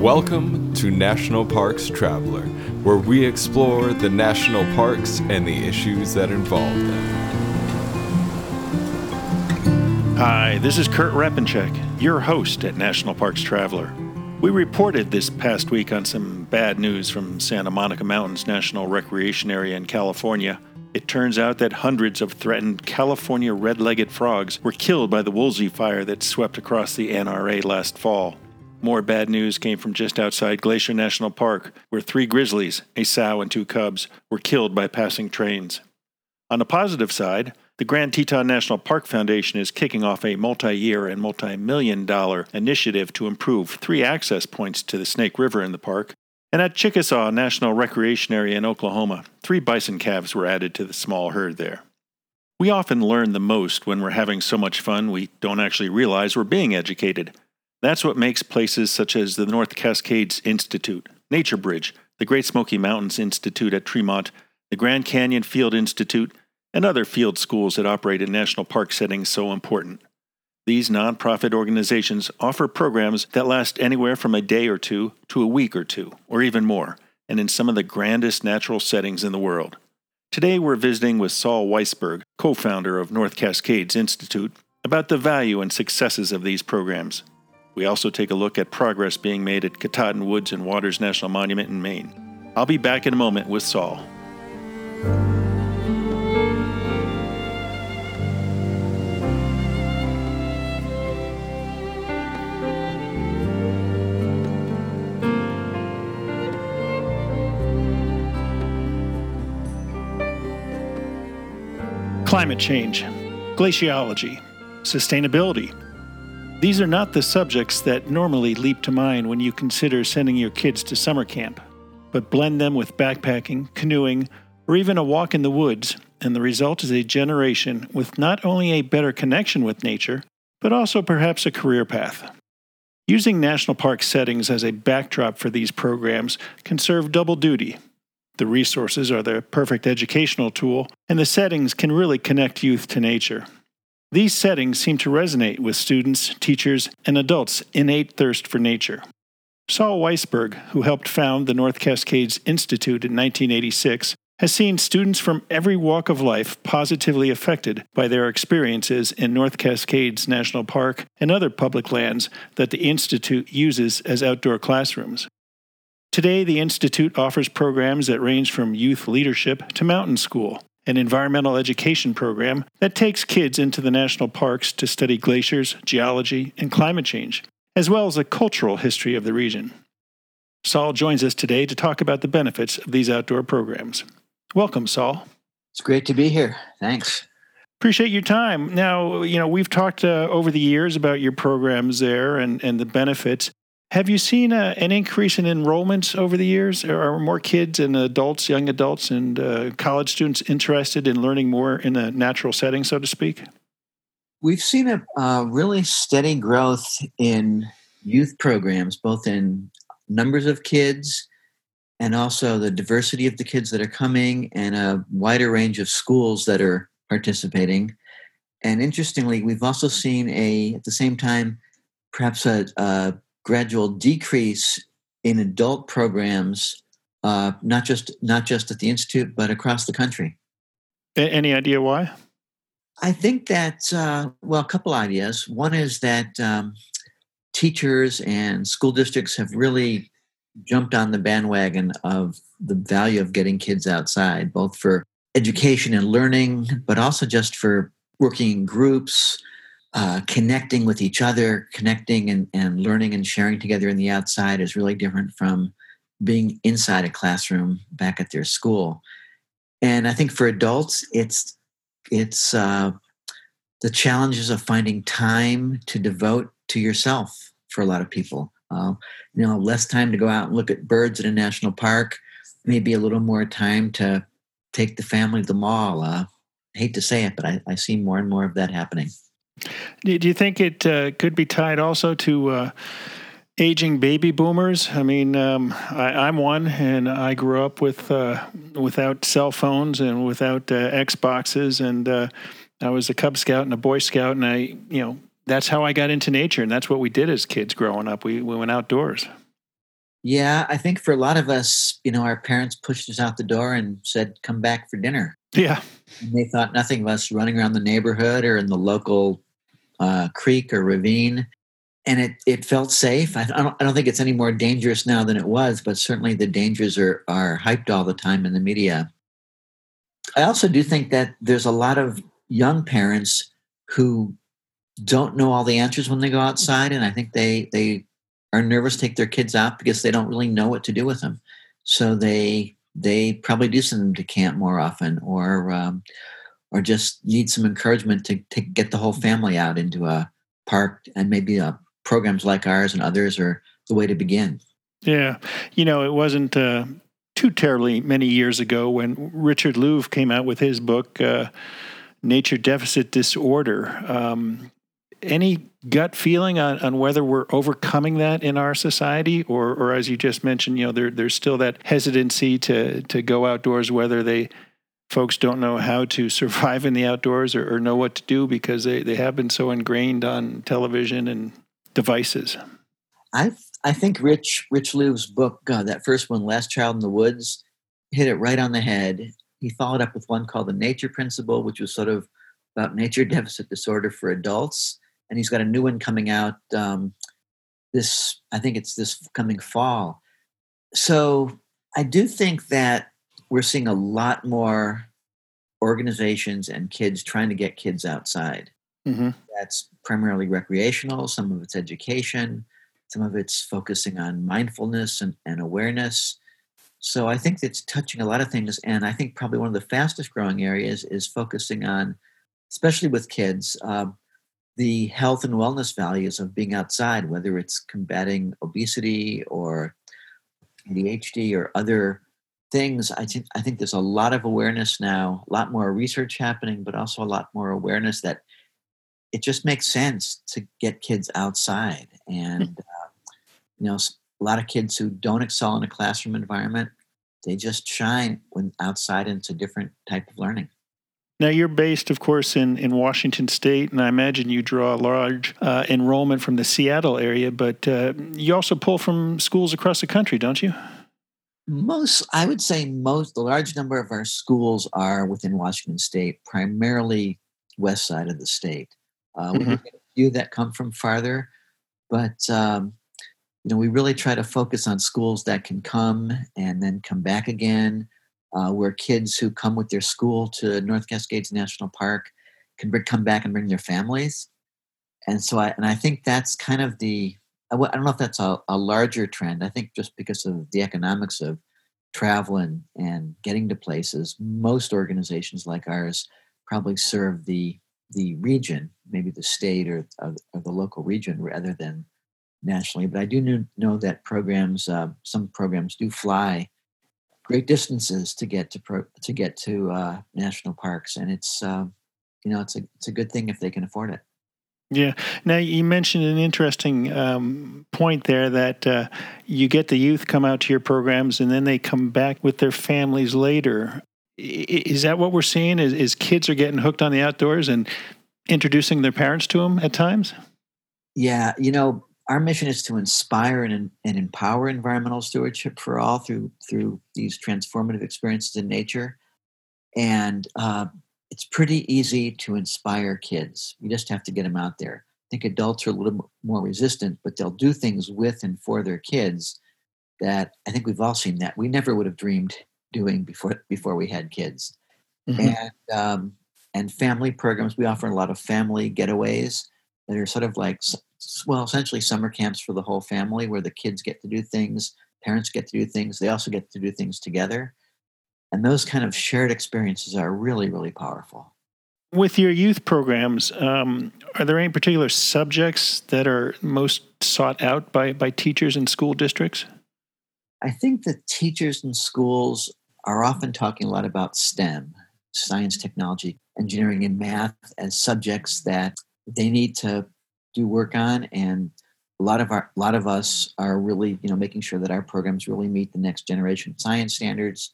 Welcome to National Parks Traveler, where we explore the national parks and the issues that involve them. Hi, this is Kurt Repanshek, your host at National Parks Traveler. We reported this past week on some bad news from Santa Monica Mountains National Recreation Area in California. It turns out that hundreds of threatened California red legged frogs were killed by the Woolsey fire that swept across the NRA last fall. More bad news came from just outside Glacier National Park, where three grizzlies, a sow and two cubs, were killed by passing trains. On the positive side, the Grand Teton National Park Foundation is kicking off a multi year and multi million dollar initiative to improve three access points to the Snake River in the park. And at Chickasaw National Recreation Area in Oklahoma, three bison calves were added to the small herd there. We often learn the most when we're having so much fun we don't actually realize we're being educated. That's what makes places such as the North Cascades Institute, Nature Bridge, the Great Smoky Mountains Institute at Tremont, the Grand Canyon Field Institute, and other field schools that operate in national park settings so important. These nonprofit organizations offer programs that last anywhere from a day or two to a week or two, or even more, and in some of the grandest natural settings in the world. Today we're visiting with Saul Weisberg, co founder of North Cascades Institute, about the value and successes of these programs. We also take a look at progress being made at Katahdin Woods and Waters National Monument in Maine. I'll be back in a moment with Saul. Climate change, glaciology, sustainability, these are not the subjects that normally leap to mind when you consider sending your kids to summer camp, but blend them with backpacking, canoeing, or even a walk in the woods, and the result is a generation with not only a better connection with nature, but also perhaps a career path. Using national park settings as a backdrop for these programs can serve double duty. The resources are the perfect educational tool, and the settings can really connect youth to nature. These settings seem to resonate with students, teachers, and adults' innate thirst for nature. Saul Weisberg, who helped found the North Cascades Institute in 1986, has seen students from every walk of life positively affected by their experiences in North Cascades National Park and other public lands that the Institute uses as outdoor classrooms. Today, the Institute offers programs that range from youth leadership to mountain school, an environmental education program that takes kids into the national parks to study glaciers, geology, and climate change, as well as a cultural history of the region. Saul joins us today to talk about the benefits of these outdoor programs. Welcome, Saul. It's great to be here. Thanks. Appreciate your time. Now, you know, we've talked uh, over the years about your programs there and, and the benefits. Have you seen a, an increase in enrollments over the years? Are more kids and adults, young adults, and uh, college students interested in learning more in a natural setting, so to speak? We've seen a uh, really steady growth in youth programs, both in numbers of kids and also the diversity of the kids that are coming and a wider range of schools that are participating. And interestingly, we've also seen a, at the same time, perhaps a, a gradual decrease in adult programs, uh, not just not just at the institute, but across the country. Any idea why? I think that uh, well, a couple ideas. One is that um, teachers and school districts have really jumped on the bandwagon of the value of getting kids outside, both for education and learning, but also just for working in groups, uh, connecting with each other, connecting and, and learning and sharing together in the outside is really different from being inside a classroom back at their school. And I think for adults, it's it's uh, the challenges of finding time to devote to yourself for a lot of people. Uh, you know, less time to go out and look at birds in a national park, maybe a little more time to take the family to the mall. Uh, I hate to say it, but I, I see more and more of that happening. Do you think it uh, could be tied also to uh, aging baby boomers? I mean, um, I, am one, and I grew up with uh, without cell phones and without uh, Xboxes, and uh, I was a Cub Scout and a Boy Scout, and I, you know, that's how I got into nature, and that's what we did as kids growing up. We we went outdoors. Yeah, I think for a lot of us, you know, our parents pushed us out the door and said, "Come back for dinner." Yeah, and they thought nothing of us running around the neighborhood or in the local uh, creek or ravine, and it it felt safe. I, I, don't I don't think it's any more dangerous now than it was, but certainly the dangers are are hyped all the time in the media. I also do think that there's a lot of young parents who don't know all the answers when they go outside, and I think they they are nervous to take their kids out because they don't really know what to do with them. So they they probably do send them to camp more often, or um, or just need some encouragement to, to get the whole family out into a park, and maybe uh, programs like ours and others are the way to begin. Yeah, you know, it wasn't uh, too terribly many years ago when Richard Louv came out with his book. Uh, nature deficit disorder. Um, any gut feeling on, on whether we're overcoming that in our society or, or as you just mentioned you know there, there's still that hesitancy to, to go outdoors whether they folks don't know how to survive in the outdoors or, or know what to do because they, they have been so ingrained on television and devices. I i think rich rich louv's book uh, that first one last child in the woods hit it right on the head. He followed up with one called the nature principle which was sort of about nature deficit disorder for adults. And he's got a new one coming out um, this i think it's this coming fall. So i do think that we're seeing a lot more organizations and kids trying to get kids outside mm-hmm. that's primarily recreational some of it's education some of it's focusing on mindfulness and, and awareness so i think it's touching a lot of things and i think probably one of the fastest growing areas is focusing on especially with kids um, the health and wellness values of being outside, whether it's combating obesity or ADHD or other things. I think I think there's a lot of awareness now, a lot more research happening, but also a lot more awareness that it just makes sense to get kids outside. And uh, you know, a lot of kids who don't excel in a classroom environment, they just shine when outside into different type of learning. Now, you're based, of course, in, in Washington State, and I imagine you draw a large uh, enrollment from the Seattle area, but uh, you also pull from schools across the country, don't you? Most, I would say, most, the large number of our schools are within Washington State, primarily west side of the state. Uh, mm-hmm. We have a few that come from farther, but um, you know, we really try to focus on schools that can come and then come back again uh, where kids who come with their school to North Cascades National Park can bring, come back and bring their families. And so, I and I think that's kind of the I don't know if that's a, a larger trend. I think just because of the economics of traveling and getting to places, most organizations like ours probably serve the the region, maybe the state or, or, or the local region, rather than nationally. But I do know that programs, uh, some programs do fly great distances to get to pro, to get to uh, national parks, and it's uh, you know it's a it's a good thing if they can afford it. Yeah. Now you mentioned an interesting um, point there that uh, you get the youth come out to your programs and then they come back with their families later. Is that what we're seeing? Is, is kids are getting hooked on the outdoors and introducing their parents to them at times? Yeah, you know, our mission is to inspire and, and empower environmental stewardship for all through through these transformative experiences in nature and uh, it's pretty easy to inspire kids you just have to get them out there i think adults are a little more resistant but they'll do things with and for their kids that i think we've all seen that we never would have dreamed doing before before we had kids mm-hmm. and um, and family programs we offer a lot of family getaways that are sort of like well, essentially summer camps for the whole family where the kids get to do things, parents get to do things, they also get to do things together. And those kind of shared experiences are really, really powerful. With your youth programs, um, are there any particular subjects that are most sought out by, by teachers in school districts? I think that teachers in schools are often talking a lot about STEM, science, technology, engineering, and math, as subjects that they need to do work on and a lot of our a lot of us are really you know making sure that our programs really meet the next generation science standards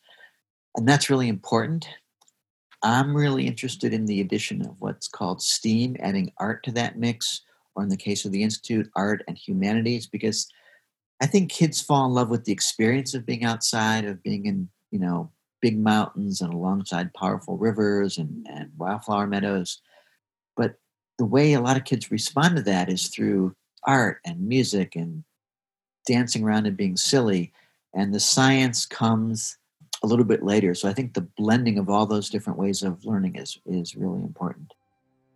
and that's really important i'm really interested in the addition of what's called steam adding art to that mix or in the case of the Institute, art and humanities, because I think kids fall in love with the experience of being outside, of being in, you know, big mountains and alongside powerful rivers and, and wildflower meadows. But the way a lot of kids respond to that is through art and music and dancing around and being silly. And the science comes a little bit later. So I think the blending of all those different ways of learning is, is really important.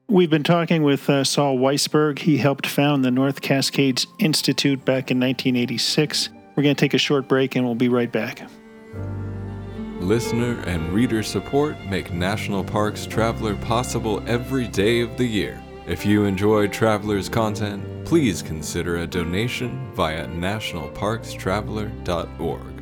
We've been talking with uh, Saul Weisberg. He helped found the North Cascades Institute back in 1986. We're going to take a short break and we'll be right back. Listener and reader support make National Parks Traveler possible every day of the year. If you enjoy Traveler's content, please consider a donation via nationalparkstraveler.org.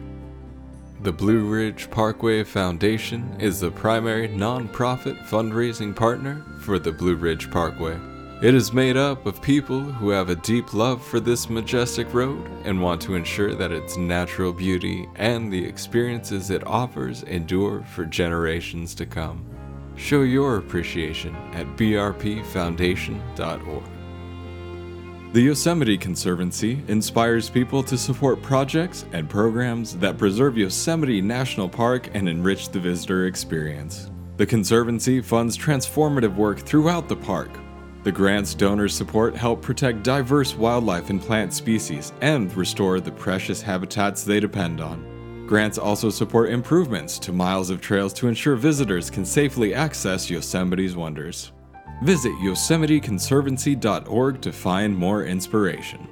The Blue Ridge Parkway Foundation is the primary nonprofit fundraising partner for the Blue Ridge Parkway. It is made up of people who have a deep love for this majestic road and want to ensure that its natural beauty and the experiences it offers endure for generations to come. Show your appreciation at brpfoundation.org. The Yosemite Conservancy inspires people to support projects and programs that preserve Yosemite National Park and enrich the visitor experience. The Conservancy funds transformative work throughout the park. The grants donor support help protect diverse wildlife and plant species and restore the precious habitats they depend on. Grants also support improvements to miles of trails to ensure visitors can safely access Yosemite's wonders. Visit yosemiteconservancy.org to find more inspiration.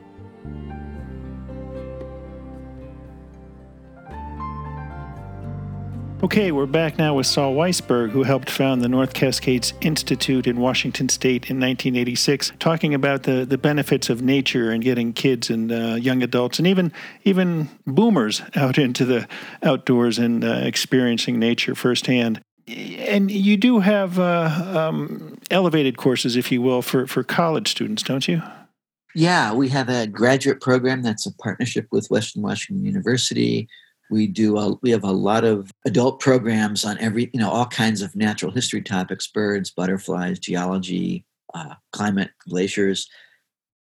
Okay, we're back now with Saul Weisberg, who helped found the North Cascades Institute in Washington State in 1986, talking about the, the benefits of nature and getting kids and uh, young adults and even even boomers out into the outdoors and uh, experiencing nature firsthand and you do have uh, um, elevated courses, if you will, for, for college students, don't you? Yeah, we have a graduate program that's a partnership with Western Washington University. We do a, we have a lot of adult programs on every you know all kinds of natural history topics: birds, butterflies, geology, uh, climate, glaciers,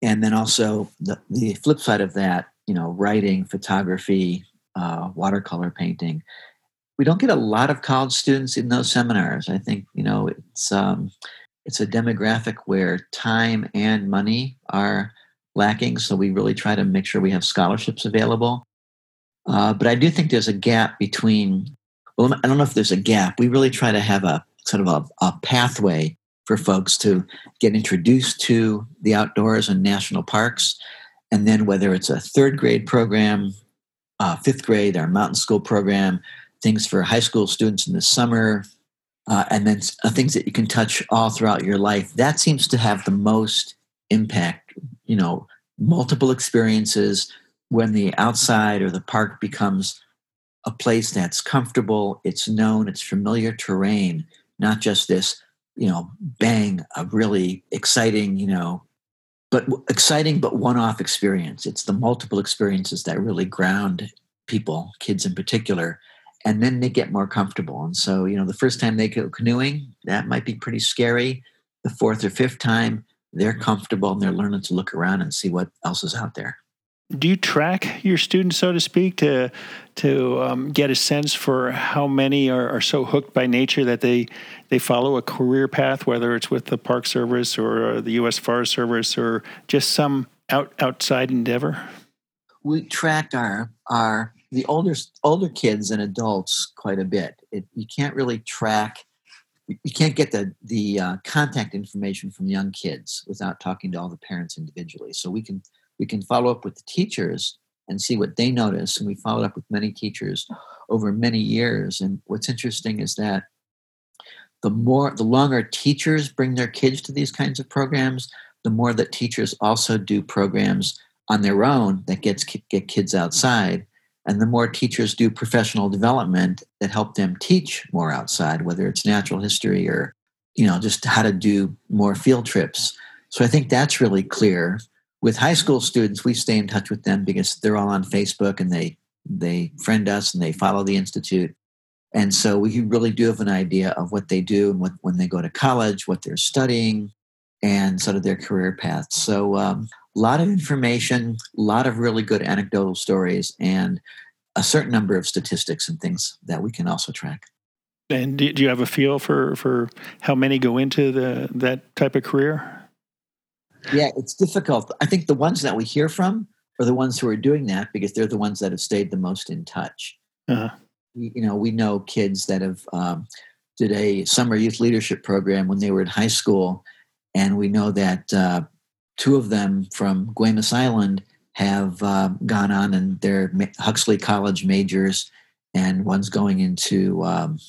and then also the, the flip side of that, you know, writing, photography, uh, watercolor painting we don't get a lot of college students in those seminars. I think you know it's um, it's a demographic where time and money are lacking, so we really try to make sure we have scholarships available. Uh, but I do think there's a gap between. Well, I don't know if there's a gap. We really try to have a sort of a, a pathway for folks to get introduced to the outdoors and national parks, and then whether it's a third grade program, uh, fifth grade, our mountain school program, things for high school students in the summer, uh, and then uh, things that you can touch all throughout your life. That seems to have the most impact. You know, multiple experiences when the outside or the park becomes a place that's comfortable, it's known, it's familiar terrain, not just this, you know, bang, a really exciting, you know, but exciting but one-off experience. It's the multiple experiences that really ground people, kids in particular, and then they get more comfortable. And so, you know, the first time they go canoeing, that might be pretty scary. The fourth or fifth time, they're comfortable and they're learning to look around and see what else is out there. Do you track your students, so to speak, to to um, get a sense for how many are, are so hooked by nature that they they follow a career path, whether it's with the Park Service or the U.S. Forest Service or just some out outside endeavor? We track our our the older older kids and adults quite a bit. It, you can't really track. You can't get the the uh, contact information from young kids without talking to all the parents individually. So we can we can follow up with the teachers and see what they notice. And we followed up with many teachers over many years. And what's interesting is that the more the longer teachers bring their kids to these kinds of programs, the more that teachers also do programs on their own that gets get kids outside and the more teachers do professional development that help them teach more outside whether it's natural history or you know just how to do more field trips. So i think that's really clear. With high school students we stay in touch with them because they're all on facebook and they they friend us and they follow the institute. And so we really do have an idea of what they do and what when they go to college what they're studying and sort of their career paths. So um, a lot of information, a lot of really good anecdotal stories, and a certain number of statistics and things that we can also track. And do, you have a feel for, for how many go into the that type of career? Yeah, it's difficult. I think the ones that we hear from are the ones who are doing that because they're the ones that have stayed the most in touch. Uh-huh. You know, we know kids that have um, did a summer youth leadership program when they were in high school, and we know that uh, two of them from Guemes Island have uh, gone on and they're Huxley College majors, and one's going into um,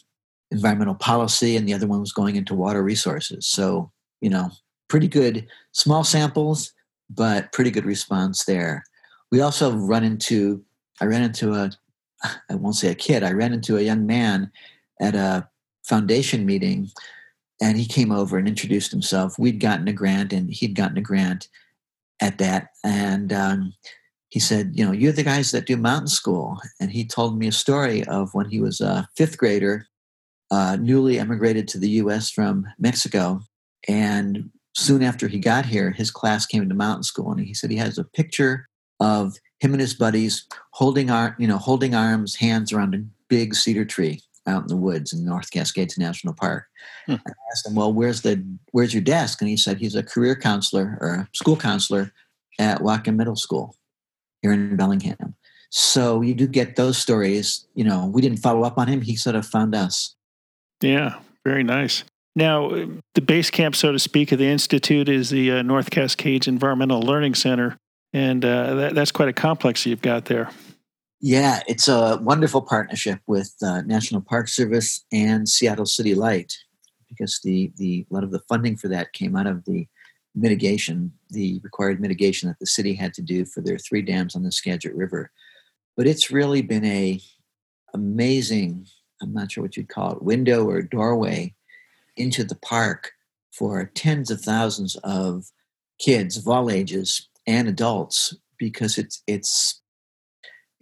environmental policy, and the other one was going into water resources. So, you know, pretty good small samples, but pretty good response there. We also run into, I ran into a, I won't say a kid, I ran into a young man at a foundation meeting and he came over and introduced himself. We'd gotten a grant and he'd gotten a grant at that. And um, he said, You know, you're the guys that do mountain school. And he told me a story of when he was a fifth grader, uh, newly emigrated to the US from Mexico. And soon after he got here, his class came to mountain school. And he said he has a picture of him and his buddies holding our, you know, holding arms, hands around a big cedar tree out in the woods in North Cascades National Park. Hmm. I asked him, "Well, where's the where's your desk?" And he said he's a career counselor or a school counselor at Whatcom Middle School here in Bellingham. So you do get those stories. You know, we didn't follow up on him; he sort of found us. Yeah, very nice. Now, the base camp, so to speak, of the institute is the uh, North Cascades Environmental Learning Center, and uh, that, that's quite a complex you've got there. Yeah, it's a wonderful partnership with uh, National Park Service and Seattle City Light because the, the a lot of the funding for that came out of the mitigation, the required mitigation that the city had to do for their three dams on the Skagit River. But it's really been a amazing, I'm not sure what you'd call it, window or doorway into the park for tens of thousands of kids of all ages and adults because it's it's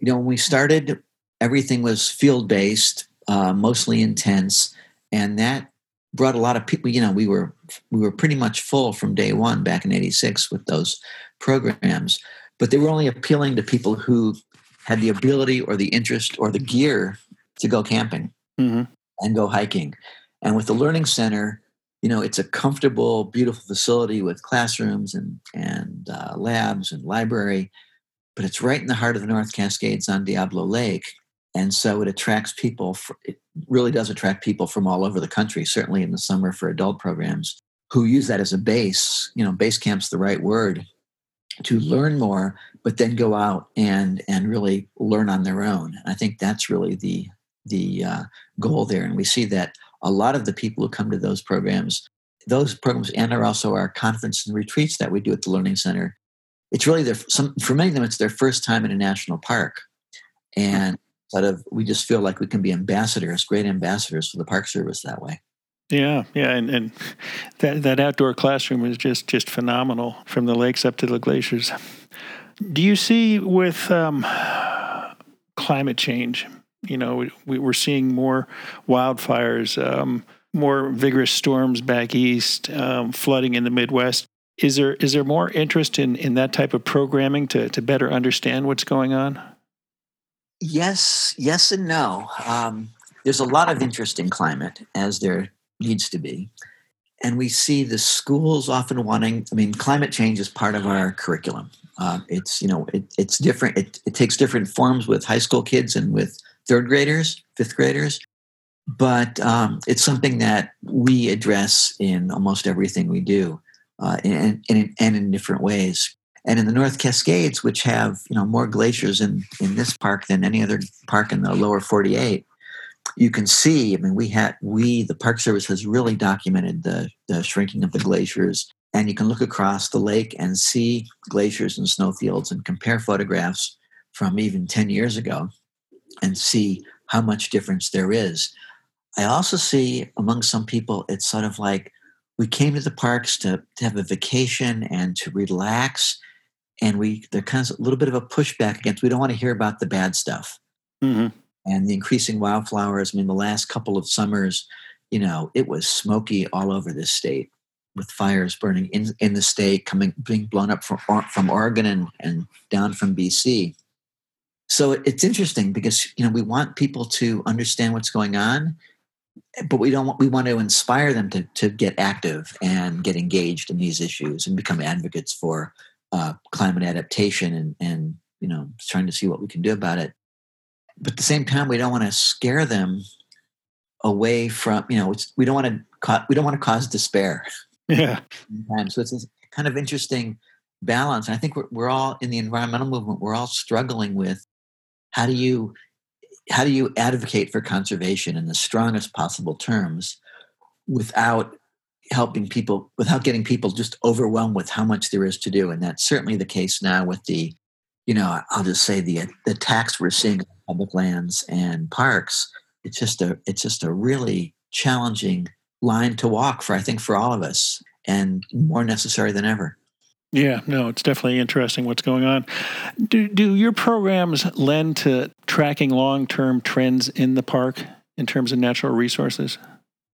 you know, when we started, everything was field based, uh, mostly intense, and that brought a lot of people. You know, we were we were pretty much full from day one back in '86 with those programs, but they were only appealing to people who had the ability or the interest or the gear to go camping mm-hmm. and go hiking. And with the learning center, you know, it's a comfortable, beautiful facility with classrooms and and uh, labs and library but it's right in the heart of the North Cascades on Diablo Lake. And so it attracts people, for, it really does attract people from all over the country, certainly in the summer for adult programs, who use that as a base. You know, base camp's the right word to learn more, but then go out and and really learn on their own. And I think that's really the the uh, goal there. And we see that a lot of the people who come to those programs, those programs, and are also our conference and retreats that we do at the Learning Center, it's really their some for many of them it's their first time in a national park. And sort of we just feel like we can be ambassadors great ambassadors for the park service that way. Yeah yeah and, and that, that outdoor classroom is just just phenomenal from the lakes up to the glaciers. Do you see with um, climate change you know we, we're seeing more wildfires um, more vigorous storms back east um, flooding in the midwest is there is there more interest in in that type of programming to to better understand what's going on? Yes, yes, and no. Um, there's a lot of interest in climate, as there needs to be, and we see the schools often wanting. I mean, climate change is part of our curriculum. Uh, it's you know it, it's different. It, it takes different forms with high school kids and with third graders, fifth graders, but um, it's something that we address in almost everything we do uh, and, and, and in different ways. And in the North Cascades, which have you know more glaciers in, in this park than any other park in the lower 48, you can see. I mean, we had we the Park Service has really documented the the shrinking of the glaciers, and you can look across the lake and see glaciers and snowfields and compare photographs from even 10 years ago, and see how much difference there is. I also see among some people it's sort of like we came to the parks to, to have a vacation and to relax and we there's kind of a little bit of a pushback against we don't want to hear about the bad stuff mm-hmm. and the increasing wildflowers i mean the last couple of summers you know it was smoky all over this state with fires burning in, in the state, coming being blown up from from Oregon and, and down from BC. So it's interesting because you know we want people to understand what's going on, but we don't want, we want to inspire them to to get active and get engaged in these issues and become advocates for uh, climate adaptation and and you know trying to see what we can do about it. But at the same time, we don't want to scare them away from you know we don't want to ca- we don't want to cause despair. Yeah. So it's a kind of interesting balance. And I think we're, we're all in the environmental movement. We're all struggling with how do you how do you advocate for conservation in the strongest possible terms without helping people without getting people just overwhelmed with how much there is to do? And that's certainly the case now with the you know i'll just say the the tax we're seeing on public lands and parks. It's just a it's just a really challenging line to walk for i think for all of us and more necessary than ever yeah, no, it's definitely interesting what's going on. Do do your programs lend to tracking long term trends in the park in terms of natural resources?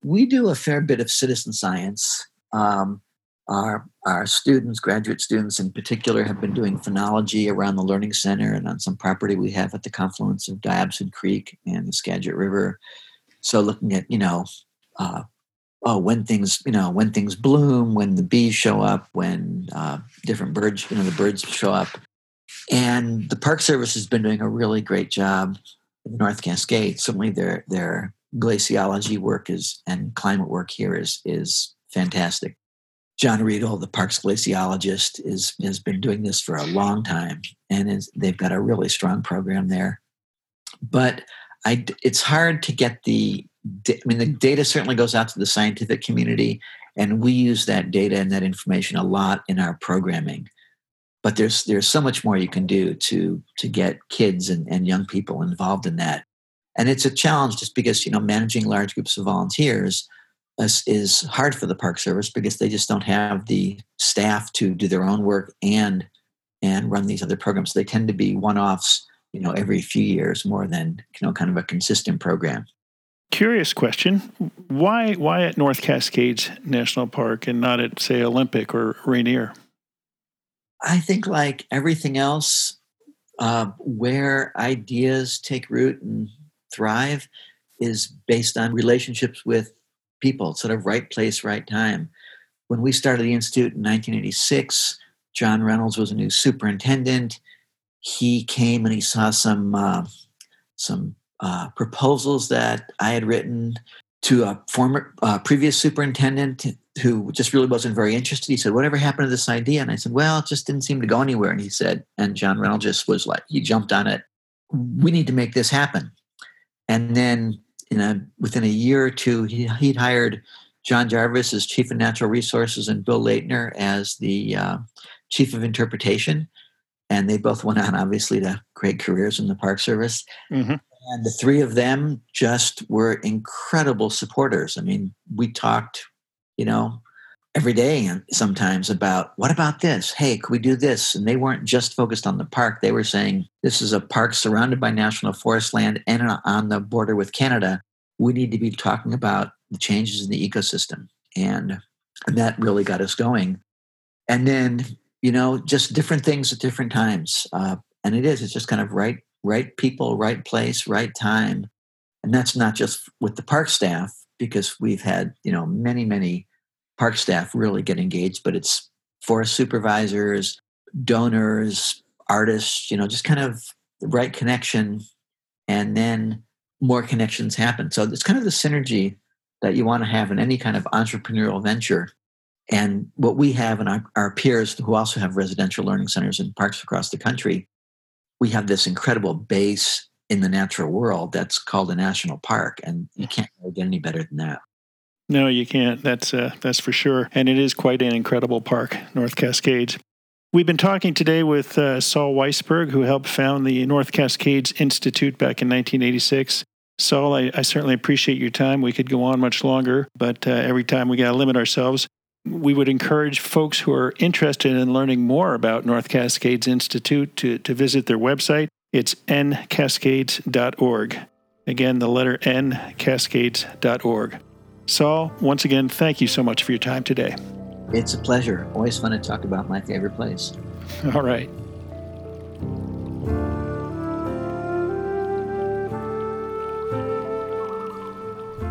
We do a fair bit of citizen science. Um, our our students, graduate students in particular, have been doing phenology around the Learning Center and on some property we have at the confluence of Diobsud Creek and the Skagit River. So, looking at you know uh, oh, when things, you know, when things bloom, when the bees show up, when uh, different birds, you know, the birds show up. And the Park Service has been doing a really great job in the North Cascade. Certainly their their glaciology work is and climate work here is is fantastic. John Riedel, the parks glaciologist, is has been doing this for a long time, and is, they've got a really strong program there. But I, it's hard to get the I mean, the data certainly goes out to the scientific community, and we use that data and that information a lot in our programming. But there's there's so much more you can do to to get kids and, and young people involved in that. And it's a challenge just because you know managing large groups of volunteers is, is hard for the Park Service because they just don't have the staff to do their own work and and run these other programs. They tend to be one offs, you know, every few years more than you know kind of a consistent program. Curious question: Why why at North Cascades National Park and not at say Olympic or Rainier? I think like everything else, uh, where ideas take root and thrive is based on relationships with people, sort of right place, right time. When we started the institute in 1986, John Reynolds was a new superintendent. He came and he saw some uh, some uh, proposals that I had written to a former uh, previous superintendent who just really wasn't very interested. He said, "Whatever happened to this idea?" And I said, "Well, it just didn't seem to go anywhere." And he said, and John Reynolds just was like, he jumped on it. We need to make this happen. And then, within a year or two, he, he'd hired Jon Jarvis as chief of natural resources and Bill Leitner as the uh, chief of interpretation. And they both went on, obviously, to great careers in the Park Service. Mm-hmm. And the three of them just were incredible supporters. I mean, we talked, you know, every day and sometimes about what about this? Hey, could we do this? And they weren't just focused on the park. They were saying this is a park surrounded by national forest land and on the border with Canada. We need to be talking about the changes in the ecosystem. And, and that really got us going. And then, you know, just different things at different times. Uh, and it is, it's just kind of right right people, right place, right time. And that's not just with the park staff, because we've had, you know, many, many park staff really get engaged, but it's forest supervisors, donors, artists, you know, just kind of the right connection. And then more connections happen. So it's kind of the synergy that you want to have in any kind of entrepreneurial venture. And what we have and our, our peers who also have residential learning centers in parks across the country we have this incredible base in the natural world that's called a national park, and you can't get any better than that. No, you can't. That's uh, that's for sure, and it is quite an incredible park, North Cascades. We've been talking today with uh, Saul Weisberg, who helped found the North Cascades Institute back in 1986. Saul, I, I certainly appreciate your time. We could go on much longer, but uh, every time we got to limit ourselves we would encourage folks who are interested in learning more about North Cascades Institute to, to visit their website. It's ncascades.org. Again, the letter N, cascades.org. Saul, once again, thank you so much for your time today. It's a pleasure. Always fun to talk about my favorite place. All right.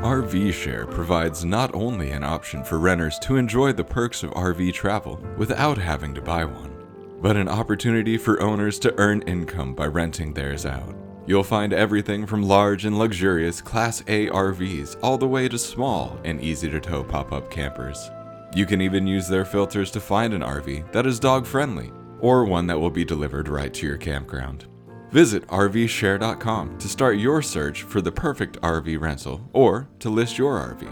RV Share provides not only an option for renters to enjoy the perks of RV travel without having to buy one, but an opportunity for owners to earn income by renting theirs out. You'll find everything from large and luxurious Class A RVs all the way to small and easy to tow pop up campers. You can even use their filters to find an RV that is dog friendly or one that will be delivered right to your campground. Visit RVshare.com to start your search for the perfect RV rental or to list your RV.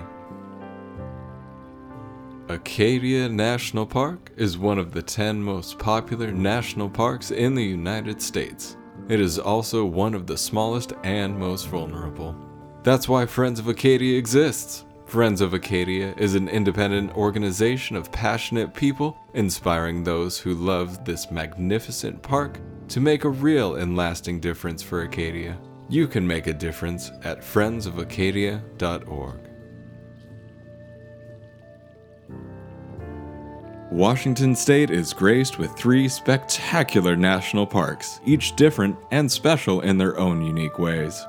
Acadia National Park is one of the 10 most popular national parks in the United States. It is also one of the smallest and most vulnerable. That's why Friends of Acadia exists. Friends of Acadia is an independent organization of passionate people inspiring those who love this magnificent park to make a real and lasting difference for Acadia. You can make a difference at friendsofacadia.org. Washington State is graced with three spectacular national parks, each different and special in their own unique ways.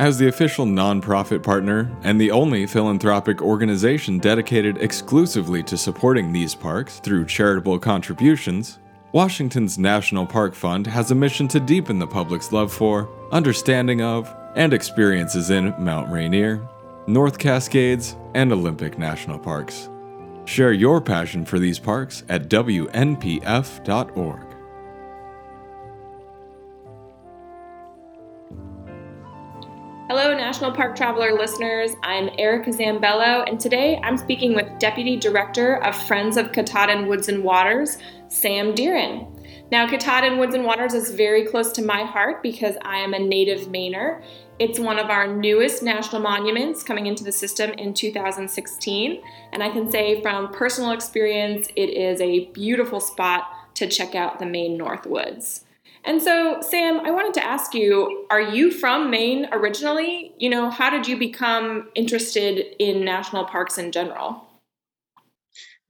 As the official nonprofit partner and the only philanthropic organization dedicated exclusively to supporting these parks through charitable contributions, Washington's National Park Fund has a mission to deepen the public's love for, understanding of, and experiences in Mount Rainier, North Cascades, and Olympic National Parks. Share your passion for these parks at WNPF.org. Hello, National Park Traveler listeners. I'm Erica Zambello, and today I'm speaking with Deputy Director of Friends of Katahdin Woods and Waters, Sam Deeren. Now, Katahdin Woods and Waters is very close to my heart because I am a native Mainer, it's one of our newest national monuments coming into the system in 2016. And I can say from personal experience, it is a beautiful spot to check out the Maine North Woods. And so, Sam, I wanted to ask you are you from Maine originally? You know, how did you become interested in national parks in general?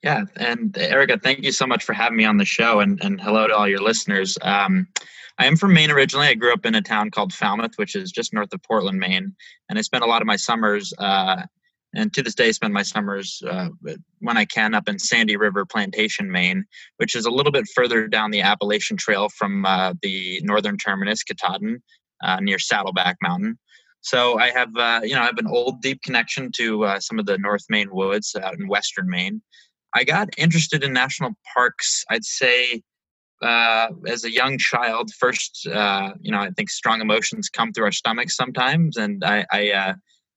Yeah, and Erica, thank you so much for having me on the show, and, and hello to all your listeners. Um, I am from Maine originally. I grew up in a town called Falmouth, which is just north of Portland, Maine, and I spent a lot of my summers, uh, and to this day, spend my summers uh, when I can up in Sandy River Plantation, Maine, which is a little bit further down the Appalachian Trail from uh, the northern terminus, Katahdin, uh, near Saddleback Mountain. So I have, uh, you know, I have an old, deep connection to uh, some of the North Maine woods out in Western Maine. I got interested in national parks, I'd say, uh, as a young child, first, you know, I think strong emotions come through our stomachs sometimes, and I, I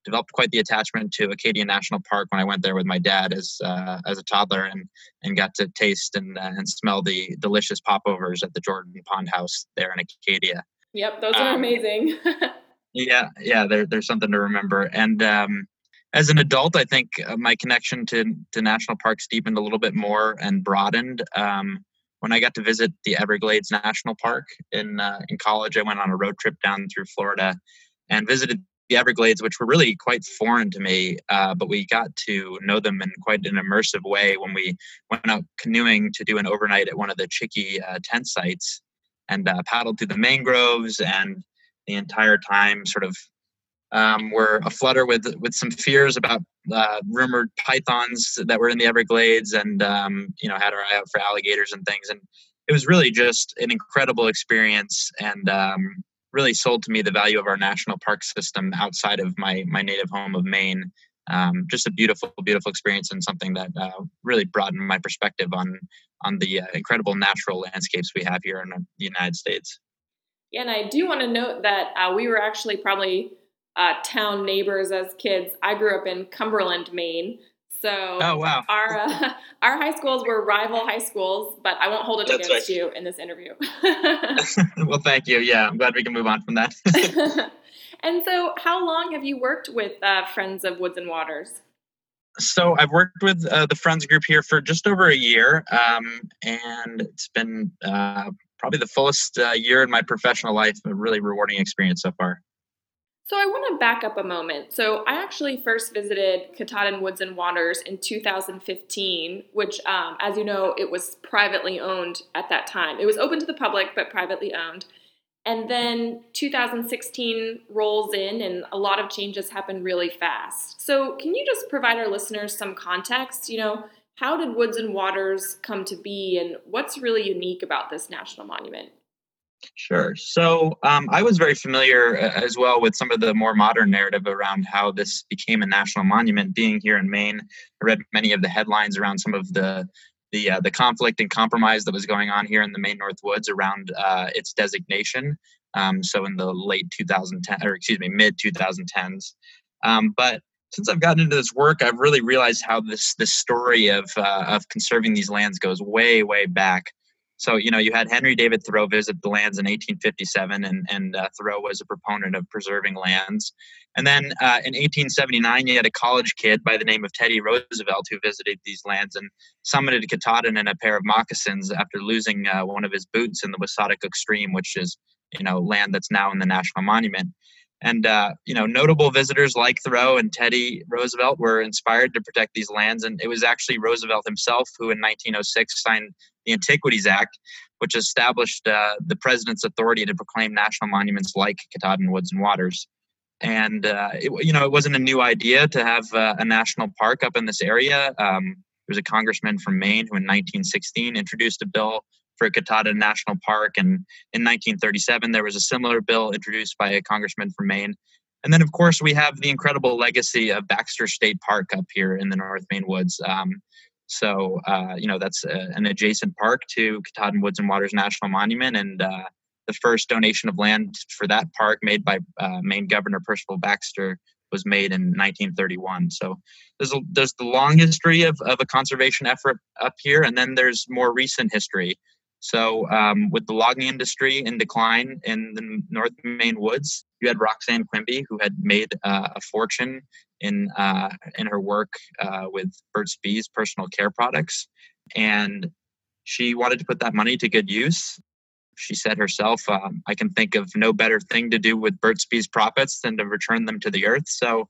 developed quite the attachment to Acadia National Park when I went there with my dad as uh, as a toddler, and and got to taste and uh, and smell the delicious popovers at the Jordan Pond House there in Acadia. Yep, those are um, amazing. yeah, yeah, there, there's something to remember, and um, as an adult, I think uh, my connection to to national parks deepened a little bit more and broadened. Um, when I got to visit the Everglades National Park in uh, in college, I went on a road trip down through Florida and visited the Everglades, which were really quite foreign to me. Uh, but we got to know them in quite an immersive way when we went out canoeing to do an overnight at one of the chickee uh, tent sites and uh, paddled through the mangroves and the entire time sort of um, were aflutter with with some fears about uh, rumored pythons that were in the Everglades, and um, you know had our eye out for alligators and things. And it was really just an incredible experience, and um, really sold to me the value of our national park system outside of my my native home of Maine. Um, just a beautiful, beautiful experience, and something that uh, really broadened my perspective on on the uh, incredible natural landscapes we have here in the United States. Yeah, and I do want to note that uh, we were actually probably uh, town neighbors as kids. I grew up in Cumberland, Maine. So oh, wow. our uh, our high schools were rival high schools, but I won't hold it That's against right. you in this interview. well, thank you. Yeah, I'm glad we can move on from that. and so, how long have you worked with uh, Friends of Woods and Waters? So I've worked with uh, the Friends group here for just over a year, um, and it's been uh, probably the fullest uh, year in my professional life. A really rewarding experience so far. So I want to back up a moment. So I actually first visited Katahdin Woods and Waters in 2015, which, um, as you know, it was privately owned at that time. It was open to the public, but privately owned. And then 2016 rolls in, and a lot of changes happen really fast. So, can you just provide our listeners some context? You know, how did Woods and Waters come to be, and what's really unique about this national monument? Sure. So um, I was very familiar as well with some of the more modern narrative around how this became a national monument. Being here in Maine, I read many of the headlines around some of the the uh, the conflict and compromise that was going on here in the Maine North Woods around uh, its designation. Um, so in the late 2010 or excuse me mid 2010s. Um, but since I've gotten into this work, I've really realized how this this story of uh, of conserving these lands goes way way back. So, you know, you had Henry David Thoreau visit the lands in 1857, and, and uh, Thoreau was a proponent of preserving lands. And then uh, in 1879, you had a college kid by the name of Teddy Roosevelt who visited these lands and summited Katahdin in a pair of moccasins after losing uh, one of his boots in the Wassataquoik Stream, which is, you know, land that's now in the National Monument. And uh, you know, notable visitors like Thoreau and Teddy Roosevelt were inspired to protect these lands. And it was actually Roosevelt himself who, in 1906, signed the Antiquities Act, which established uh, the president's authority to proclaim national monuments like Katahdin Woods and Waters. And uh, it, you know, it wasn't a new idea to have uh, a national park up in this area. Um, there was a congressman from Maine who, in 1916, introduced a bill for Katahdin National Park, and in 1937 there was a similar bill introduced by a congressman from Maine. And then, of course, we have the incredible legacy of Baxter State Park up here in the North Maine Woods. Um, so, uh, you know, that's a, an adjacent park to Katahdin Woods and Waters National Monument. And uh, the first donation of land for that park made by uh, Maine Governor Percival Baxter was made in 1931. So there's, a, there's the long history of, of a conservation effort up here, and then there's more recent history. So, um, with the logging industry in decline in the North Maine woods, you had Roxanne Quimby, who had made uh, a fortune in uh, in her work uh, with Burt's Bees personal care products, and she wanted to put that money to good use. She said herself, um, "I can think of no better thing to do with Burt's Bees profits than to return them to the earth." So,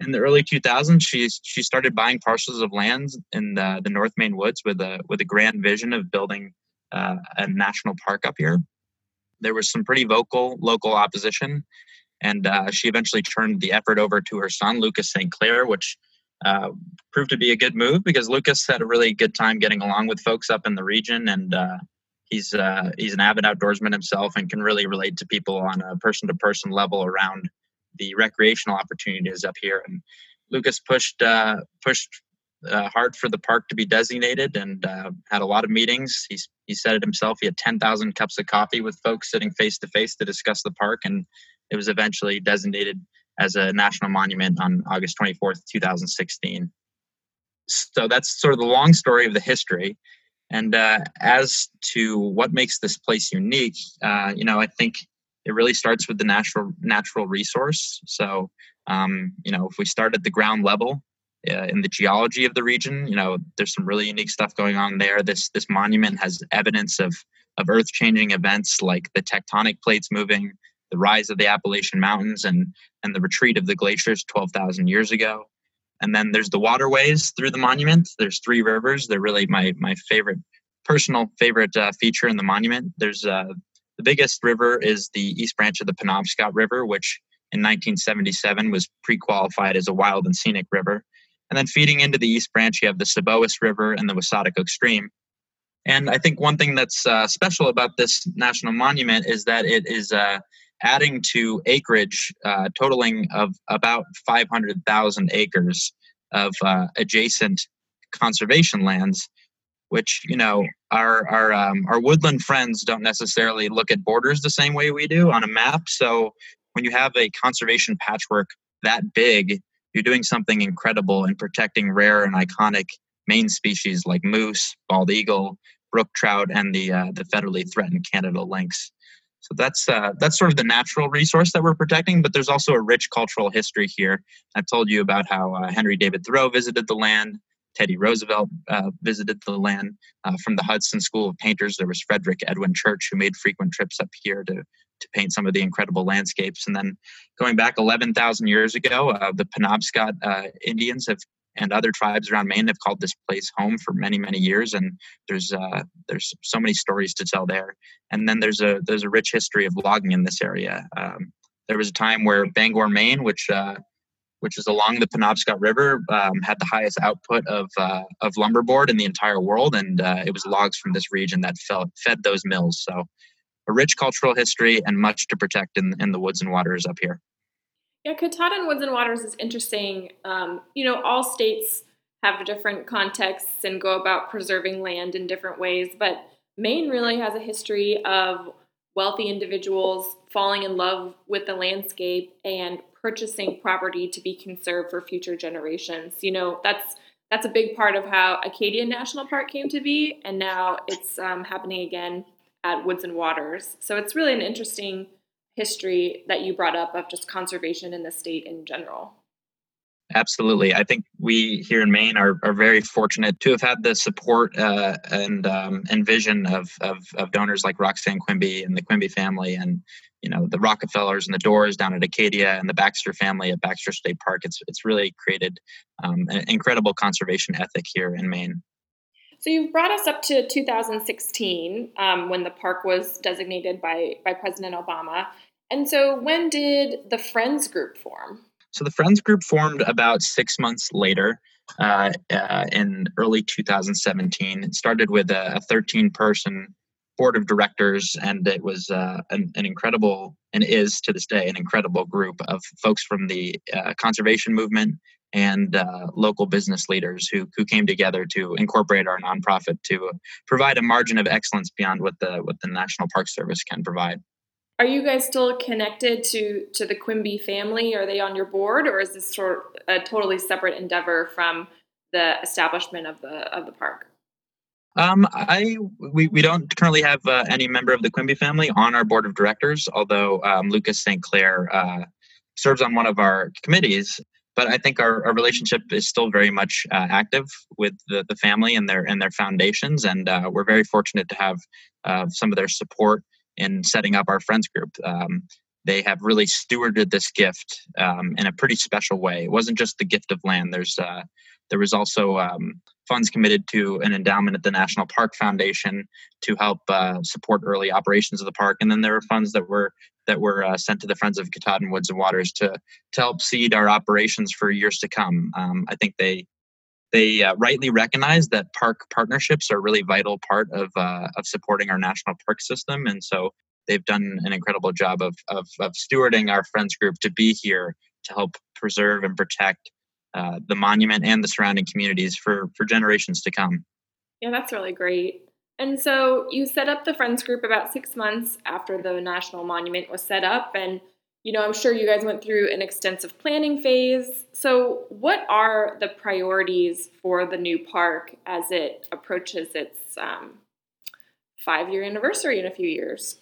in the early 2000s, she she started buying parcels of land in the, the North Maine woods with a with a grand vision of building uh, a national park up here. There was some pretty vocal local opposition, and uh, she eventually turned the effort over to her son, Lucas St. Clair, which uh, proved to be a good move because Lucas had a really good time getting along with folks up in the region, and uh, he's uh, he's an avid outdoorsman himself and can really relate to people on a person to person level around the recreational opportunities up here. And Lucas pushed uh, pushed uh, hard for the park to be designated and uh, had a lot of meetings. He's, he said it himself. He had 10,000 cups of coffee with folks sitting face to face to discuss the park, and it was eventually designated as a national monument on August 24th, 2016. So that's sort of the long story of the history. And uh, as to what makes this place unique, uh, you know, I think it really starts with the natural natural resource. So, um, you know, if we start at the ground level, uh, in the geology of the region. You know, there's some really unique stuff going on there. This this monument has evidence of of earth changing events like the tectonic plates moving, the rise of the Appalachian Mountains, and and the retreat of the glaciers 12,000 years ago. And then there's the waterways through the monument. There's three rivers. They're really my my favorite personal favorite uh, feature in the monument. There's uh, the biggest river is the East Branch of the Penobscot River, which in 1977 was pre-qualified as a wild and scenic river. And then feeding into the East Branch, you have the Seboeis River and the Wassataquoik Stream. And I think one thing that's uh, special about this national monument is that it is uh, adding to acreage uh, totaling of about 500,000 acres of uh, adjacent conservation lands, which you know our our um, our woodland friends don't necessarily look at borders the same way we do on a map. So when you have a conservation patchwork that big, you're doing something incredible in protecting rare and iconic Maine species like moose, bald eagle, brook trout, and the uh, the federally threatened Canada lynx. So that's uh, that's sort of the natural resource that we're protecting, but there's also a rich cultural history here. I've told you about how uh, Henry David Thoreau visited the land, Teddy Roosevelt uh, visited the land. Uh, from the Hudson School of Painters, there was Frederic Edwin Church, who made frequent trips up here to to paint some of the incredible landscapes. And then going back 11,000 years ago, uh, the Penobscot uh, Indians have and other tribes around Maine have called this place home for many many years. And there's uh, there's so many stories to tell there. And then there's a there's a rich history of logging in this area. Um, there was a time where Bangor Maine which uh, which is along the Penobscot River um, had the highest output of uh, of lumberboard in the entire world. And uh, it was logs from this region that fed those mills. So a rich cultural history and much to protect in, in the woods and waters up here yeah, Katahdin Woods and Waters is interesting. Um, you know, all states have different contexts and go about preserving land in different ways, but Maine really has a history of wealthy individuals falling in love with the landscape and purchasing property to be conserved for future generations. You know, that's that's a big part of how Acadia National Park came to be, and now it's um, happening again at Woods and Waters. So it's really an interesting history that you brought up of just conservation in the state in general. Absolutely. I think we here in Maine are, are very fortunate to have had the support uh, and um, and vision of, of, of donors like Roxanne Quimby and the Quimby family, and you know the Rockefellers and the Dorrs down at Acadia, and the Baxter family at Baxter State Park. It's it's really created um, an incredible conservation ethic here in Maine. So you've brought us up to 2016 um, when the park was designated by by President Obama. And so when did the Friends group form? So the Friends group formed about six months later. Uh, uh, in early 2017, it started with a 13 person board of directors, and it was uh, an, an, incredible, and is to this day, an incredible group of folks from the uh, conservation movement and uh, local business leaders who, who came together to incorporate our nonprofit to provide a margin of excellence beyond what the what the National Park Service can provide. Are you guys still connected to to the Quimby family? Are they on your board, or is this sort of a totally separate endeavor from the establishment of the of the park? Um, I we, we don't currently have uh, any member of the Quimby family on our board of directors, although um, Lucas St. Clair uh, serves on one of our committees but I think our, our relationship is still very much uh, active with the, the family and their and their foundations, and uh, we're very fortunate to have uh, some of their support in setting up our friends group. Um, they have really stewarded this gift um, in a pretty special way. It wasn't just the gift of land. There's uh, there was also um, funds committed to an endowment at the National Park Foundation to help uh, support early operations of the park, and then there were funds that were that were uh, sent to the Friends of Katahdin Woods and Waters to to help seed our operations for years to come. Um, I think they they uh, rightly recognize that park partnerships are a really vital part of uh, of supporting our national park system, and so they've done an incredible job of, of, of stewarding our friends group to be here to help preserve and protect uh, the monument and the surrounding communities for for generations to come. Yeah, that's really great. And so you set up the Friends group about six months after the National Monument was set up. And, you know, I'm sure you guys went through an extensive planning phase. So, what are the priorities for the new park as it approaches its um, five year anniversary in a few years?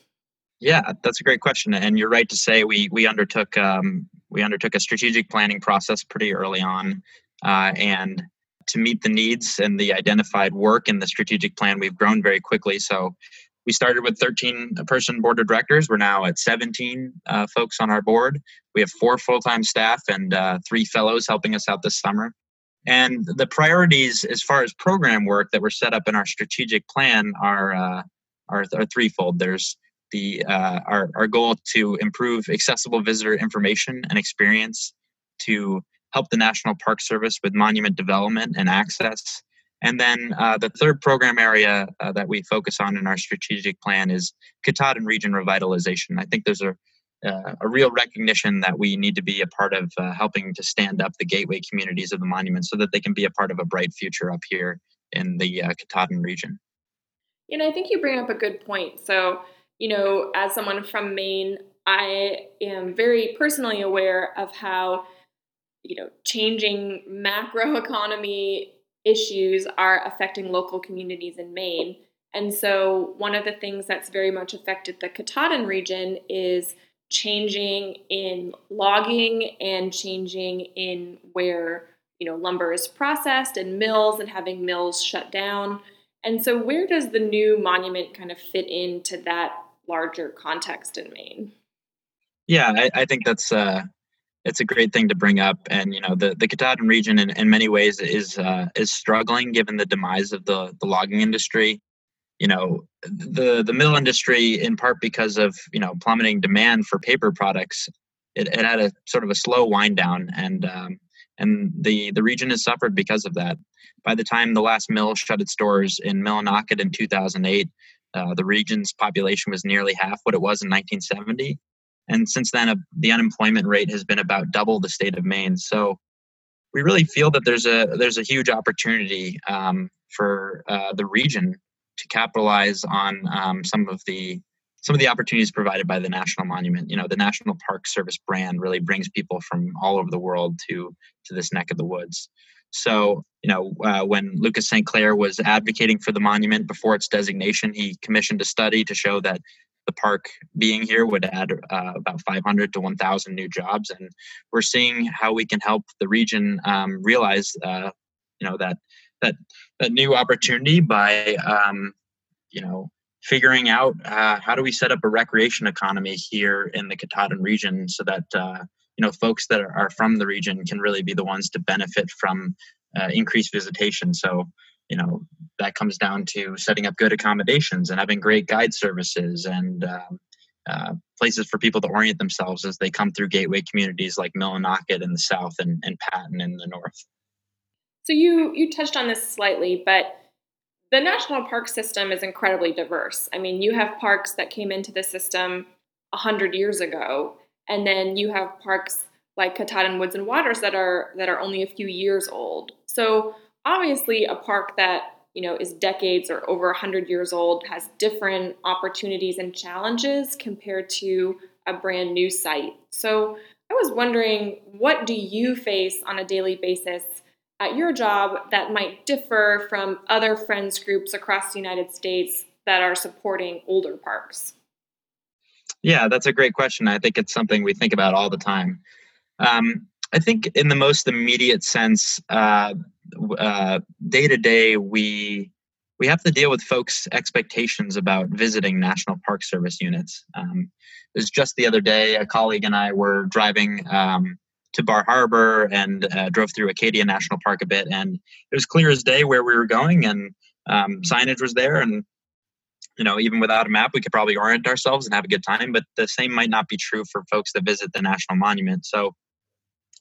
Yeah, that's a great question, and you're right to say we we undertook um, we undertook a strategic planning process pretty early on, uh, and to meet the needs and the identified work in the strategic plan, we've grown very quickly. So we started with 13 person board of directors. We're now at 17 uh, folks on our board. We have four full time staff and uh, three fellows helping us out this summer. And the priorities as far as program work that were set up in our strategic plan are, uh, are, are threefold. There's the uh, our, our goal to improve accessible visitor information and experience, to help the National Park Service with monument development and access. And then uh, the third program area uh, that we focus on in our strategic plan is Katahdin region revitalization. I think there's a, uh, a real recognition that we need to be a part of uh, helping to stand up the gateway communities of the monument so that they can be a part of a bright future up here in the uh, Katahdin region. You know, I think you bring up a good point. So, you know, as someone from Maine, I am very personally aware of how you know, changing macroeconomy issues are affecting local communities in Maine. And so, one of the things that's very much affected the Katahdin region is changing in logging and changing in where you know lumber is processed and mills and having mills shut down. And so, where does the new monument kind of fit into that larger context in Maine. Yeah, I, I think that's uh, it's a great thing to bring up, and you know the the Katahdin region in, in many ways is uh, is struggling given the demise of the the logging industry. You know the the mill industry in part because of you know plummeting demand for paper products. It, it had a sort of a slow wind down, and um, and the the region has suffered because of that. By the time the last mill shut its doors in Millinocket in 2008, uh, the region's population was nearly half what it was in 1970, and since then, uh, the unemployment rate has been about double the state of Maine. So we really feel that there's a there's a huge opportunity um, for uh, the region to capitalize on um, some of the some of the opportunities provided by the national monument. You know, the National Park Service brand really brings people from all over the world to to this neck of the woods. So, you know, uh, when Lucas St. Clair was advocating for the monument before its designation, he commissioned a study to show that the park being here would add uh, about 500 to 1,000 new jobs, and we're seeing how we can help the region um, realize, uh, you know, that that that new opportunity by, um, you know, figuring out uh, how do we set up a recreation economy here in the Katahdin region so that uh, you know folks that are from the region can really be the ones to benefit from uh, increased visitation. So you know that comes down to setting up good accommodations and having great guide services and um, uh, places for people to orient themselves as they come through gateway communities like Millinocket in the south and, and Patten in the north. So you you touched on this slightly, but the national park system is incredibly diverse. I mean, you have parks that came into the system hundred years ago, and then you have parks like Katahdin Woods and Waters that are that are only a few years old. So obviously a park that you know is decades or over 100 years old has different opportunities and challenges compared to a brand new site. So i was wondering what do you face on a daily basis at your job that might differ from other friends groups across the united states that are supporting older parks? Yeah that's a great question. I think it's something we think about all the time um, i think in the most immediate sense uh, day to day we we have to deal with folks' expectations about visiting National Park Service units. Um, it was just the other day, a colleague and I were driving um, to Bar Harbor and uh, drove through Acadia National Park a bit, and it was clear as day where we were going, and um, signage was there, and you know, even without a map, we could probably orient ourselves and have a good time. But the same might not be true for folks that visit the National Monument. So,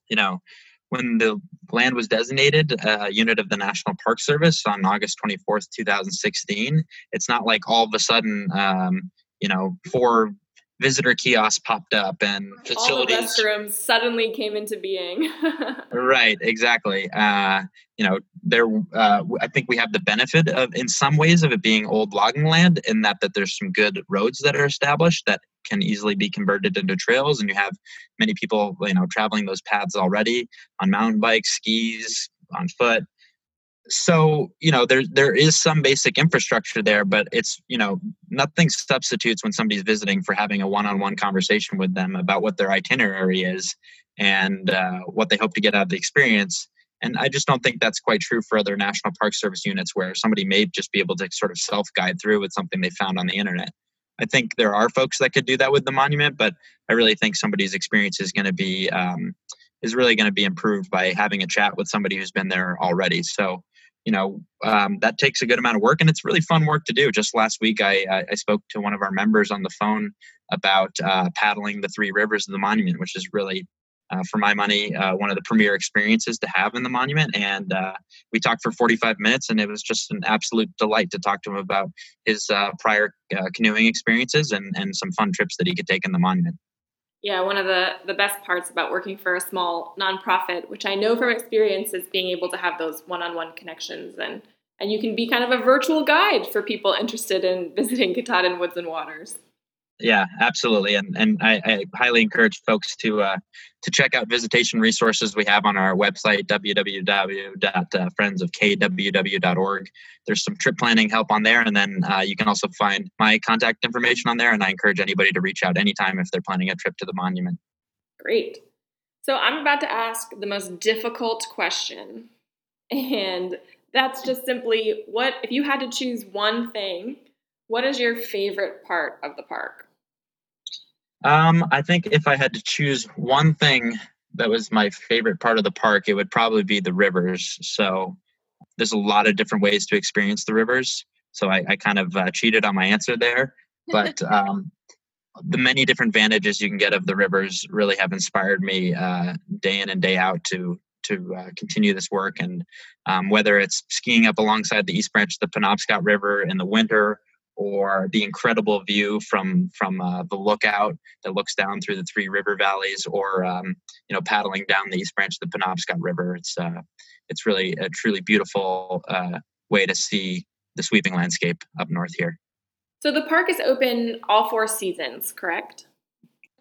you know, when the land was designated a unit of the National Park Service on August 24th, 2016, it's not like all of a sudden, um, you know, four visitor kiosks popped up and facilities. All the restrooms suddenly came into being. right, exactly. Uh, you know, there. Uh, I think we have the benefit of, in some ways, of it being old logging land, in that that there's some good roads that are established that can easily be converted into trails, and you have many people, you know, traveling those paths already on mountain bikes, skis, on foot so you know there there is some basic infrastructure there but it's you know nothing substitutes when somebody's visiting for having a one-on-one conversation with them about what their itinerary is and uh, what they hope to get out of the experience. And i just don't think that's quite true for other national park service units where somebody may just be able to sort of self-guide through with something they found on the internet. I think there are folks that could do that with the monument but i really think somebody's experience is going to be um, is really going to be improved by having a chat with somebody who's been there already. So you know um, that takes a good amount of work and it's really fun work to do. Just last week i, I spoke to one of our members on the phone about uh, paddling the three rivers of the monument which is really uh, for my money uh, one of the premier experiences to have in the monument. And uh, we talked for 45 minutes and it was just an absolute delight to talk to him about his uh, prior uh, canoeing experiences and, and some fun trips that he could take in the monument yeah, one of the, the best parts about working for a small nonprofit, which I know from experience, is being able to have those one on one connections. And, and you can be kind of a virtual guide for people interested in visiting Katahdin Woods and Waters. Yeah, absolutely, and and I, I highly encourage folks to uh, to check out visitation resources we have on our website www.friendsofkww.org. There's some trip planning help on there, and then uh, you can also find my contact information on there. And I encourage anybody to reach out anytime if they're planning a trip to the monument. Great. So I'm about to ask the most difficult question, and that's just simply what if you had to choose one thing What is your favorite part of the park? Um, I think if I had to choose one thing that was my favorite part of the park, it would probably be the rivers. So there's a lot of different ways to experience the rivers. So I, I kind of uh, cheated on my answer there, but um, the many different vantages you can get of the rivers really have inspired me uh, day in and day out to to uh, continue this work. And um, whether it's skiing up alongside the East Branch of the Penobscot River in the winter, or the incredible view from from uh, the lookout that looks down through the three river valleys, or um, you know paddling down the East Branch of the Penobscot River. It's uh, it's really a truly beautiful uh, way to see the sweeping landscape up north here. So the park is open all four seasons, correct?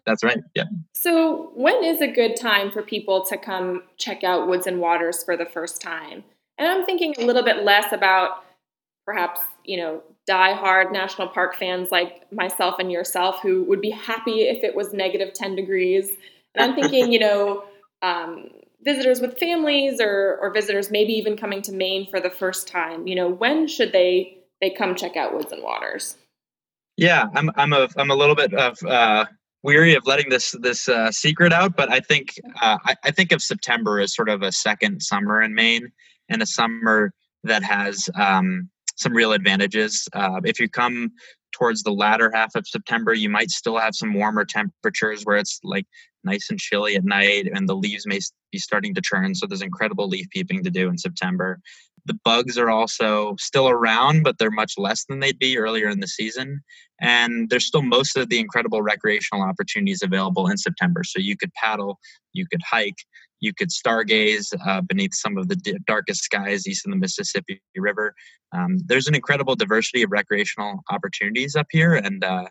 That's right. Yeah. So when is a good time for people to come check out Woods and Waters for the first time? And I'm thinking a little bit less about perhaps, you know, die-hard national park fans like myself and yourself who would be happy if it was negative 10 degrees. And I'm thinking, you know, um, visitors with families or, or visitors maybe even coming to Maine for the first time, you know, when should they they come check out Woods and Waters? Yeah, I'm I'm a I'm a little bit of uh, weary of letting this this uh, secret out, but I think uh, I, I think of September as sort of a second summer in Maine and a summer that has um, some real advantages. Uh, if you come towards the latter half of September, you might still have some warmer temperatures where it's like nice and chilly at night and the leaves may be starting to turn. So there's incredible leaf peeping to do in September. The bugs are also still around, but they're much less than they'd be earlier in the season. And there's still most of the incredible recreational opportunities available in September. So you could paddle, you could hike, you could stargaze uh, beneath some of the d- darkest skies east of the Mississippi River. Um, there's an incredible diversity of recreational opportunities up here, and uh,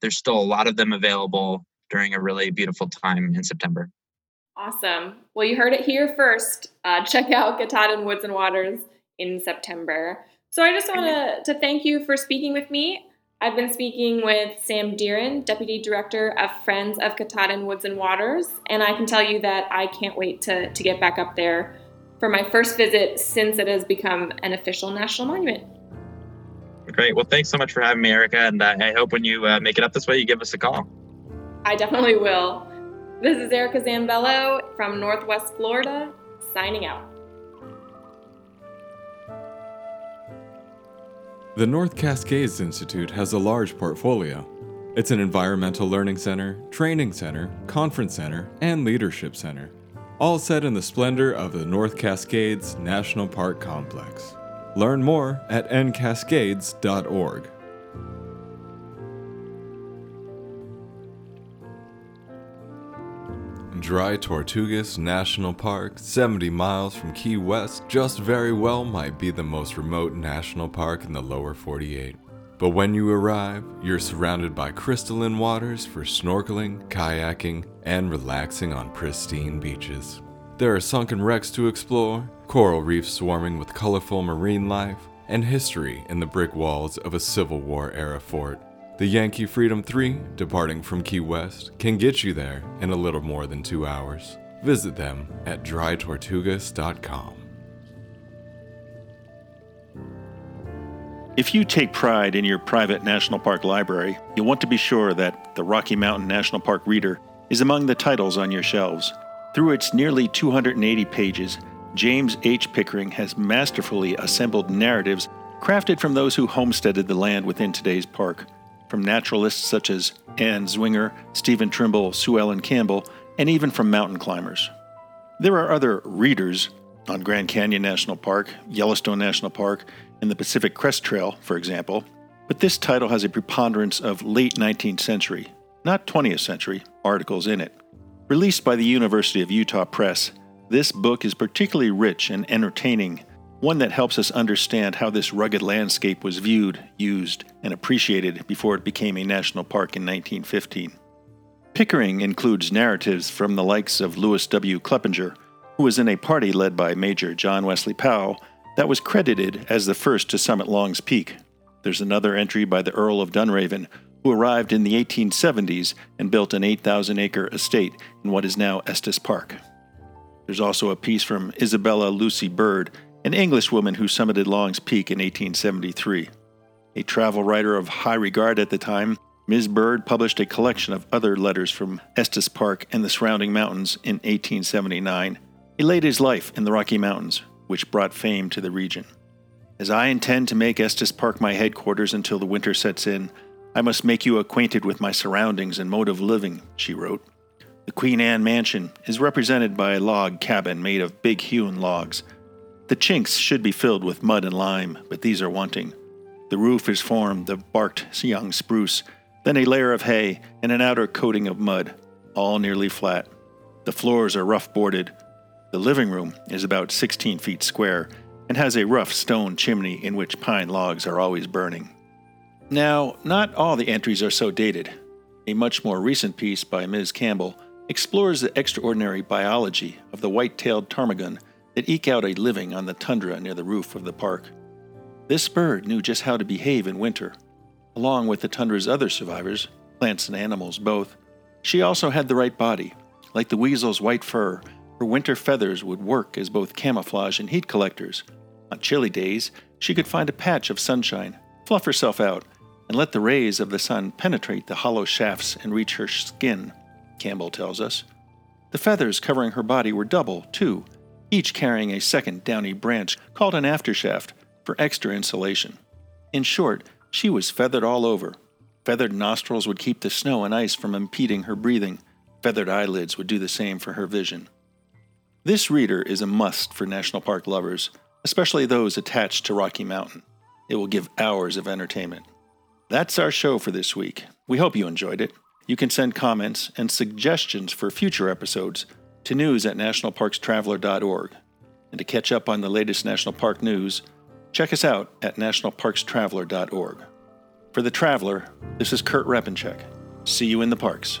there's still a lot of them available during a really beautiful time in September. Awesome. Well, you heard it here first. Uh, check out Katahdin Woods and Waters in September. So I just want to thank you for speaking with me. I've been speaking with Sam Deeren, Deputy Director of Friends of Katahdin Woods and Waters, and I can tell you that I can't wait to, to get back up there for my first visit since it has become an official national monument. Great. Well, thanks so much for having me, Erica, and uh, I hope when you uh, make it up this way, you give us a call. I definitely will. This is Erica Zambello from Northwest Florida, signing out. The North Cascades Institute has a large portfolio. It's an environmental learning center, training center, conference center, and leadership center, all set in the splendor of the North Cascades National Park Complex. Learn more at ncascades.org. Dry Tortugas National Park, 70 miles from Key West, just very well might be the most remote national park in the lower 48. But when you arrive, you're surrounded by crystalline waters for snorkeling, kayaking, and relaxing on pristine beaches. There are sunken wrecks to explore, coral reefs swarming with colorful marine life, and history in the brick walls of a Civil War era fort. The Yankee Freedom 3, departing from Key West, can get you there in a little more than two hours. Visit them at drytortugas.com. If you take pride in your private national park library, you'll want to be sure that the Rocky Mountain National Park Reader is among the titles on your shelves. Through its nearly 280 pages, James H. Pickering has masterfully assembled narratives crafted from those who homesteaded the land within today's park from naturalists such as Ann Zwinger, Stephen Trimble, Sue Ellen Campbell, and even from mountain climbers. There are other readers on Grand Canyon National Park, Yellowstone National Park, and the Pacific Crest Trail, for example, but this title has a preponderance of late 19th century, not 20th century, articles in it. Released by the University of Utah Press, this book is particularly rich and entertaining one that helps us understand how this rugged landscape was viewed, used, and appreciated before it became a national park in 1915. Pickering includes narratives from the likes of Lewis W. Kleppen, who was in a party led by Major John Wesley Powell that was credited as the first to summit Long's Peak. There's another entry by the Earl of Dunraven, who arrived in the 1870s and built an 8,000 acre estate in what is now Estes Park. There's also a piece from Isabella Lucy Bird an Englishwoman who summited Long's Peak in 1873. A travel writer of high regard at the time, Ms. Bird published a collection of other letters from Estes Park and the surrounding mountains in 1879. A Lady's Life in the Rocky Mountains, which brought fame to the region. As I intend to make Estes Park my headquarters until the winter sets in, I must make you acquainted with my surroundings and mode of living, she wrote. The Queen Anne Mansion is represented by a log cabin made of big hewn logs. The chinks should be filled with mud and lime, but these are wanting. The roof is formed of barked young spruce, then a layer of hay and an outer coating of mud, all nearly flat. The floors are rough boarded. The living room is about 16 feet square and has a rough stone chimney in which pine logs are always burning. Now, not all the entries are so dated. A much more recent piece by Ms. Campbell explores the extraordinary biology of the white tailed ptarmigan that eke out a living on the tundra near the roof of the park. This bird knew just how to behave in winter. Along with the tundra's other survivors, plants and animals both, she also had the right body. Like the weasel's white fur, her winter feathers would work as both camouflage and heat collectors. On chilly days, she could find a patch of sunshine, fluff herself out, and let the rays of the sun penetrate the hollow shafts and reach her skin, Campbell tells us. The feathers covering her body were double, too, each carrying a second downy branch called an aftershaft for extra insulation. In short, she was feathered all over. Feathered nostrils would keep the snow and ice from impeding her breathing. Feathered eyelids would do the same for her vision. This reader is a must for national park lovers, especially those attached to Rocky Mountain. It will give hours of entertainment. That's our show for this week. We hope you enjoyed it. You can send comments and suggestions for future episodes to news at nationalparkstraveler.org. And to catch up on the latest national park news, check us out at nationalparkstraveler.org. For The Traveler, this is Kurt Repanshek. See you in the parks.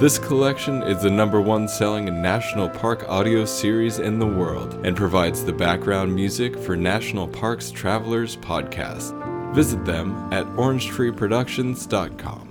This collection is the number one selling National Park audio series in the world and provides the background music for National Parks Travelers podcast. Visit them at orangetreeproductions.com.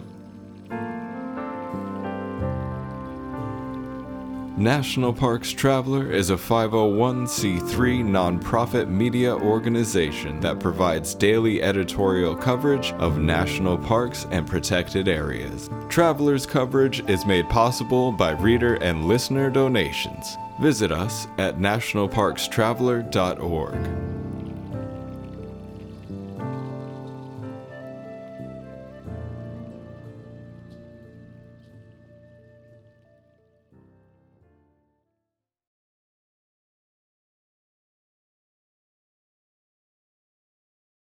National Parks Traveler is a 501c3 nonprofit media organization that provides daily editorial coverage of national parks and protected areas. Traveler's coverage is made possible by reader and listener donations. Visit us at nationalparkstraveler.org.